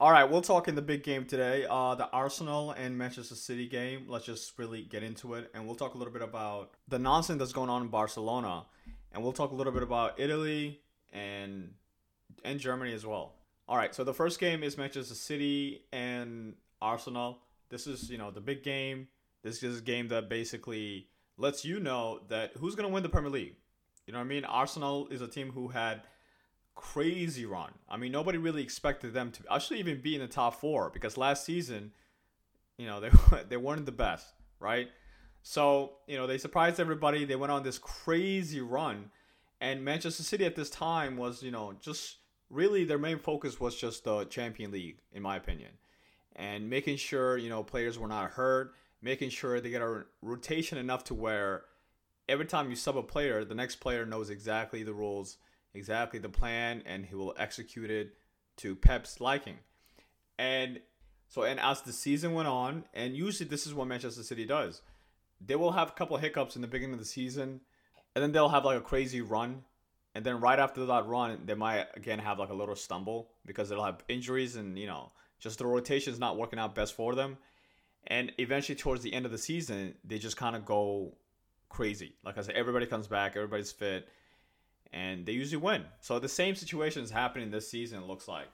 All right, we'll talk in the big game today. Uh, the Arsenal and Manchester City game. Let's just really get into it, and we'll talk a little bit about the nonsense that's going on in Barcelona, and we'll talk a little bit about Italy and and Germany as well. All right, so the first game is Manchester City and Arsenal. This is you know the big game. This is a game that basically lets you know that who's going to win the Premier League. You know what I mean? Arsenal is a team who had crazy run. I mean, nobody really expected them to actually even be in the top four because last season, you know, they they weren't the best, right? So you know, they surprised everybody. They went on this crazy run, and Manchester City at this time was, you know, just really their main focus was just the Champion League, in my opinion, and making sure you know players were not hurt, making sure they get a rotation enough to where every time you sub a player, the next player knows exactly the rules exactly the plan and he will execute it to Pep's liking. And so, and as the season went on, and usually this is what Manchester City does, they will have a couple hiccups in the beginning of the season, and then they'll have like a crazy run. And then right after that run, they might again have like a little stumble because they'll have injuries and, you know, just the rotation is not working out best for them. And eventually, towards the end of the season, they just kind of go crazy. Like I said, everybody comes back, everybody's fit and they usually win. So the same situation is happening this season. It looks like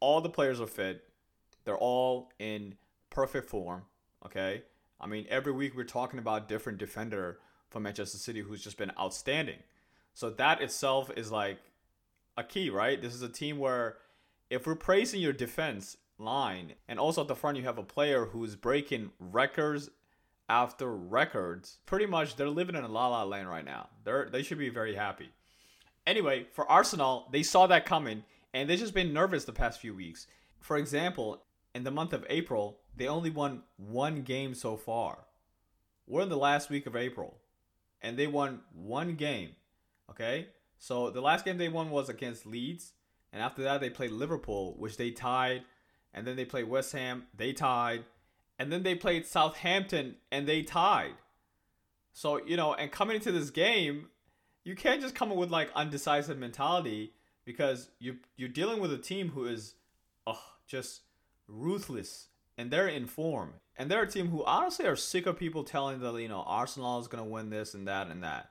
all the players are fit. They're all in perfect form. Okay, I mean every week we're talking about different defender from Manchester City who's just been outstanding. So that itself is like a key, right? This is a team where if we're praising your defense line and also at the front you have a player who's breaking records after records, pretty much they're living in a la la land right now. They're they should be very happy. Anyway, for Arsenal, they saw that coming and they've just been nervous the past few weeks. For example, in the month of April, they only won one game so far. We're in the last week of April and they won one game. Okay? So the last game they won was against Leeds. And after that, they played Liverpool, which they tied. And then they played West Ham, they tied. And then they played Southampton and they tied. So, you know, and coming into this game, you can't just come up with like undecisive mentality because you you're dealing with a team who is oh, just ruthless and they're in form. And they're a team who honestly are sick of people telling them, you know, Arsenal is gonna win this and that and that.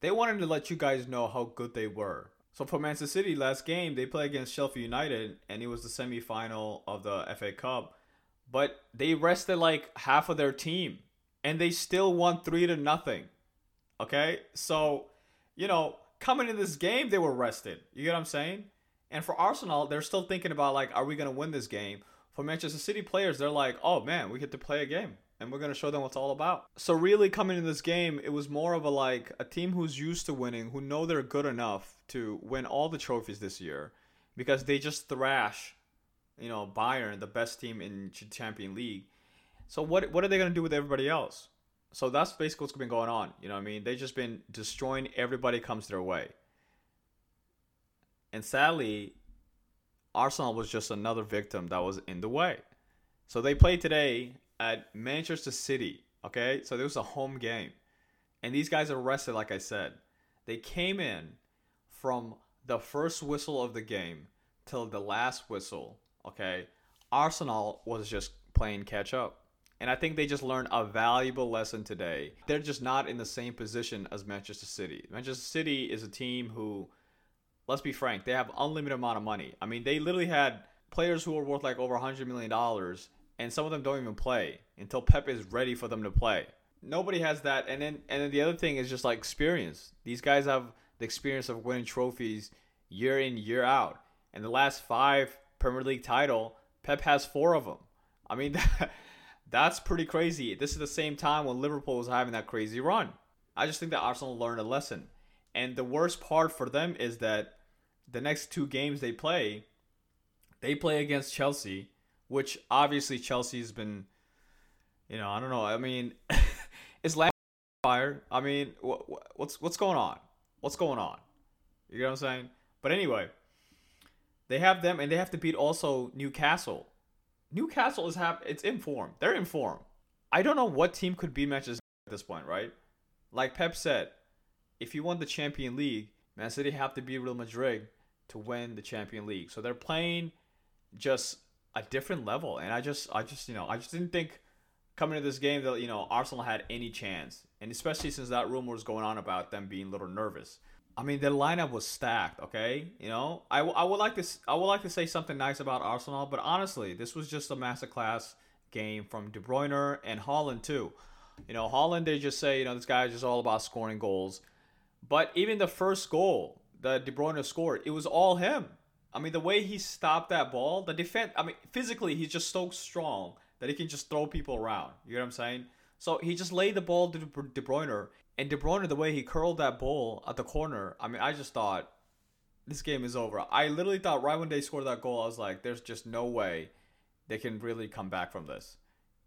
They wanted to let you guys know how good they were. So for Manchester City last game, they played against Sheffield United and it was the semi-final of the FA Cup. But they rested like half of their team and they still won 3 to nothing. Okay? So you know, coming in this game, they were rested. You get what I'm saying? And for Arsenal, they're still thinking about like, are we gonna win this game? For Manchester City players, they're like, oh man, we get to play a game, and we're gonna show them what's all about. So really, coming in this game, it was more of a like a team who's used to winning, who know they're good enough to win all the trophies this year, because they just thrash, you know, Bayern, the best team in Champion League. So what what are they gonna do with everybody else? So that's basically what's been going on. You know what I mean? They've just been destroying everybody comes their way. And sadly, Arsenal was just another victim that was in the way. So they played today at Manchester City. Okay, so there was a home game. And these guys are rested, like I said. They came in from the first whistle of the game till the last whistle. Okay, Arsenal was just playing catch up. And I think they just learned a valuable lesson today. They're just not in the same position as Manchester City. Manchester City is a team who, let's be frank, they have unlimited amount of money. I mean, they literally had players who are worth like over $100 million, and some of them don't even play until Pep is ready for them to play. Nobody has that. And then, and then the other thing is just like experience. These guys have the experience of winning trophies year in, year out. And the last five Premier League title, Pep has four of them. I mean, That's pretty crazy. This is the same time when Liverpool was having that crazy run. I just think that Arsenal learned a lesson. And the worst part for them is that the next two games they play, they play against Chelsea, which obviously Chelsea's been, you know, I don't know. I mean, it's fire. I mean, what's what's going on? What's going on? You know what I'm saying? But anyway, they have them, and they have to beat also Newcastle, Newcastle is have it's in form. They're in form. I don't know what team could beat Manchester at this point, right? Like Pep said, if you want the Champion League, Man City have to beat Real Madrid to win the Champion League. So they're playing just a different level. And I just, I just, you know, I just didn't think coming to this game that you know Arsenal had any chance, and especially since that rumor was going on about them being a little nervous. I mean, their lineup was stacked. Okay, you know, I, I would like to I would like to say something nice about Arsenal, but honestly, this was just a masterclass game from De Bruyne and Haaland too. You know, Haaland they just say you know this guy is just all about scoring goals, but even the first goal that De Bruyne scored, it was all him. I mean, the way he stopped that ball, the defense. I mean, physically he's just so strong that he can just throw people around. You know what I'm saying? So he just laid the ball to De Bruyne, and De Bruyne, the way he curled that ball at the corner, I mean, I just thought this game is over. I literally thought right when they scored that goal, I was like, there's just no way they can really come back from this.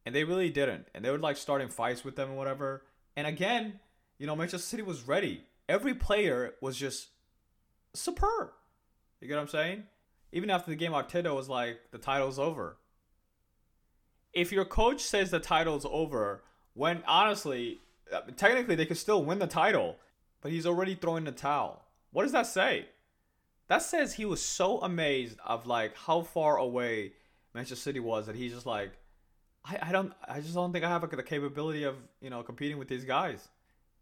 And they really didn't. And they were like starting fights with them and whatever. And again, you know, Manchester City was ready. Every player was just superb. You get what I'm saying? Even after the game, Arteta was like, the title's over if your coach says the title's over, when honestly, technically they could still win the title, but he's already throwing the towel. What does that say? That says he was so amazed of like how far away Manchester City was that he's just like, I, I don't, I just don't think I have the capability of you know competing with these guys,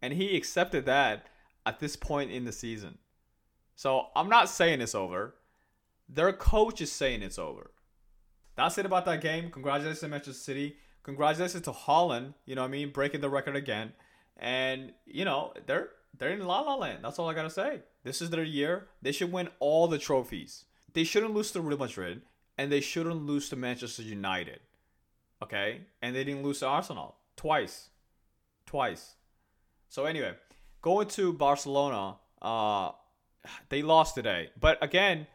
and he accepted that at this point in the season. So I'm not saying it's over. Their coach is saying it's over. That's it about that game. Congratulations to Manchester City. Congratulations to Haaland. You know what I mean? Breaking the record again. And, you know, they're they're in La La Land. That's all I gotta say. This is their year. They should win all the trophies. They shouldn't lose to Real Madrid, and they shouldn't lose to Manchester United. Okay? And they didn't lose to Arsenal. Twice. Twice. So anyway, going to Barcelona, uh they lost today. But again,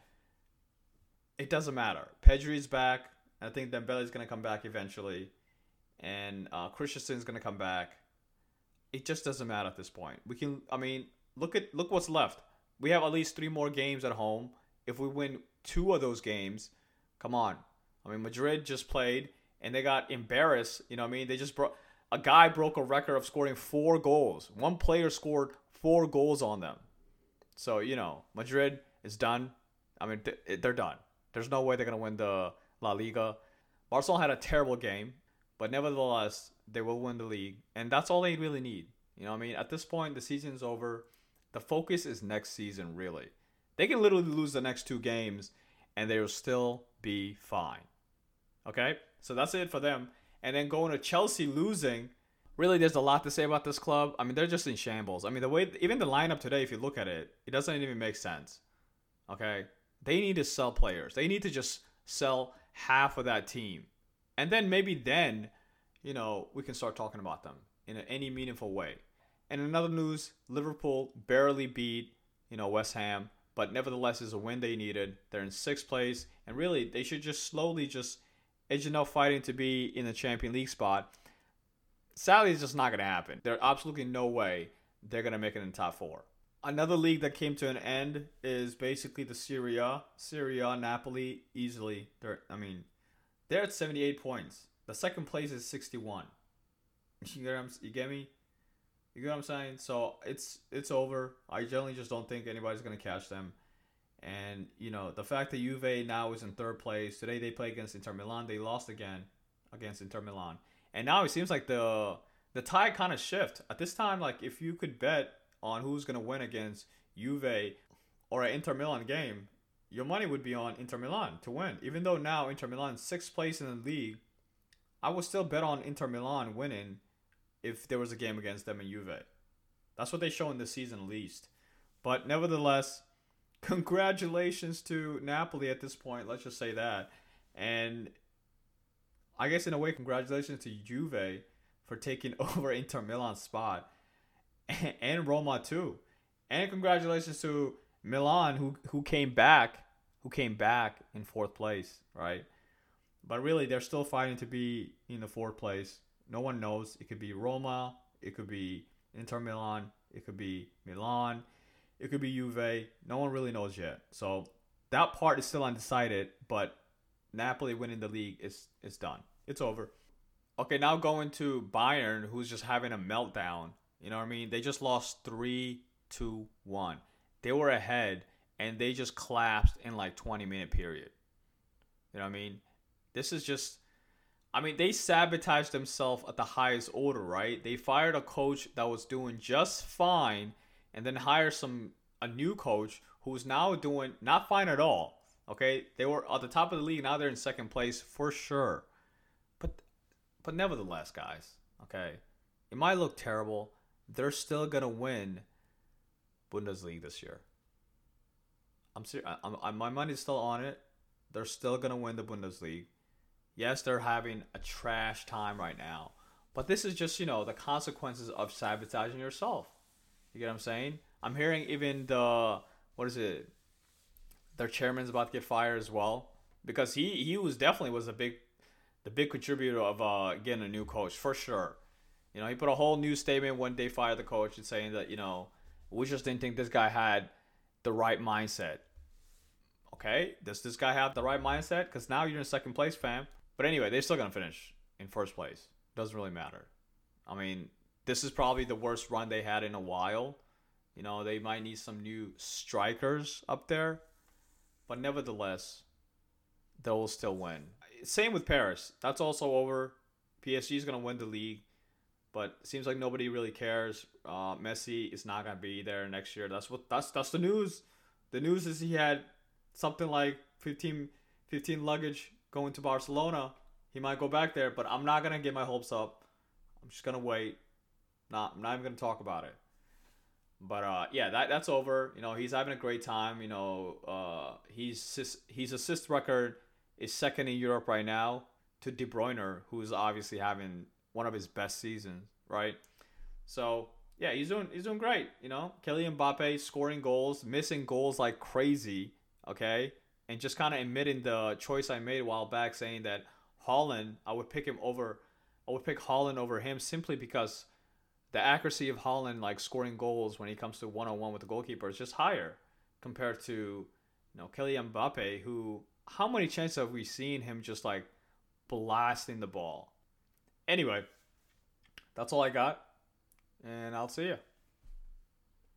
it doesn't matter. Pedri's back. I think Dembele's gonna come back eventually, and uh, Christensen's gonna come back. It just doesn't matter at this point. We can. I mean, look at look what's left. We have at least three more games at home. If we win two of those games, come on. I mean, Madrid just played and they got embarrassed. You know, what I mean, they just broke. A guy broke a record of scoring four goals. One player scored four goals on them. So you know, Madrid is done. I mean, they're done. There's no way they're going to win the La Liga. Barcelona had a terrible game, but nevertheless, they will win the league. And that's all they really need. You know what I mean? At this point, the season's over. The focus is next season, really. They can literally lose the next two games and they will still be fine. Okay? So that's it for them. And then going to Chelsea losing, really there's a lot to say about this club. I mean, they're just in shambles. I mean, the way even the lineup today, if you look at it, it doesn't even make sense. Okay? They need to sell players. They need to just sell half of that team. And then maybe then, you know, we can start talking about them in any meaningful way. And another news, Liverpool barely beat, you know, West Ham, but nevertheless is a win they needed. They're in sixth place, and really they should just slowly just edging up fighting to be in the Champion League spot. Sadly, it's just not going to happen. There's absolutely no way they're going to make it in top four. Another league that came to an end is basically the Serie A. Syria, Napoli, easily. They're, I mean, they're at 78 points. The second place is 61. You get, you get me? You get what I'm saying? So it's it's over. I generally just don't think anybody's gonna catch them. And you know the fact that Juve now is in third place. Today they play against Inter Milan. They lost again against Inter Milan. And now it seems like the the tide kind of shift. At this time, like if you could bet on who's to win against Juve or an Inter Milan game, your money would be on Inter Milan to win. Even though now Inter Milan sixth place in the league, I would still bet on Inter Milan winning if there was a game against them in Juve. That's what they show in this season at least. But nevertheless, congratulations to Napoli at this point. Let's just say that. And I guess in a way, congratulations to Juve for taking over Inter Milan's spot and Roma too. And congratulations to Milan who who came back, who came back in fourth place, right? But really, they're still fighting to be in the fourth place. No one knows. It could be Roma, it could be Inter Milan, it could be Milan, it could be Juve. No one really knows yet. So that part is still undecided. But Napoli winning the league is is done. It's over. Okay, now going to Bayern, who's just having a meltdown you know what I mean? They just lost three, two, one. They were ahead and they just collapsed in like 20 minute period. You know what I mean? This is just I mean, they sabotaged themselves at the highest order, right? They fired a coach that was doing just fine and then hired some a new coach who's now doing not fine at all. Okay? They were at the top of the league, now they're in second place for sure. But but nevertheless, guys, okay? It might look terrible. They're still going to win Bundesliga this year. I'm serious. I'm, I'm, my money's still on it. They're still to win the Bundesliga Yes, they're having a trash time right now. But this is just, you know, the consequences of sabotaging yourself. You get what I'm saying? I'm hearing even the what is it? Their chairman's about to get fired as well. Because he he was definitely was a big the big contributor of uh getting a new coach for sure. You know, he put a whole new statement when they fired the coach and saying that, you know, we just didn't think this guy had the right mindset. Okay, does this guy have the right mindset? Because now you're in second place, fam. But anyway, they're still gonna finish in first place. Doesn't really matter. I mean, this is probably the worst run they had in a while. You know, they might need some new strikers up there, but nevertheless, they'll still win. Same with Paris. That's also over. PSG is gonna win the league, but seems like nobody really cares. Uh, Messi is not gonna be there next year. That's what that's that's the news. The news is he had something like 15, 15 luggage going to Barcelona. He might go back there, but I'm not gonna get my hopes up. I'm just gonna wait. Not, I'm not even gonna talk about it. But uh, yeah, that that's over. You know, he's having a great time. You know, uh, he's his assist record is second in Europe right now to De Bruyne, who's obviously having one of his best seasons, right? So yeah, he's doing he's doing great. You know, Kylian Mbappe scoring goals, missing goals like crazy. Okay, and just kind of admitting the choice I made a while back, saying that Haaland, I would pick him over, I would pick Haaland over him simply because the accuracy of Haaland, like scoring goals when he comes to one on one with the goalkeeper, is just higher compared to, you know, Kylian Mbappe, who how many chances have we seen him just like blasting the ball? Anyway, that's all I got, and I'll see you.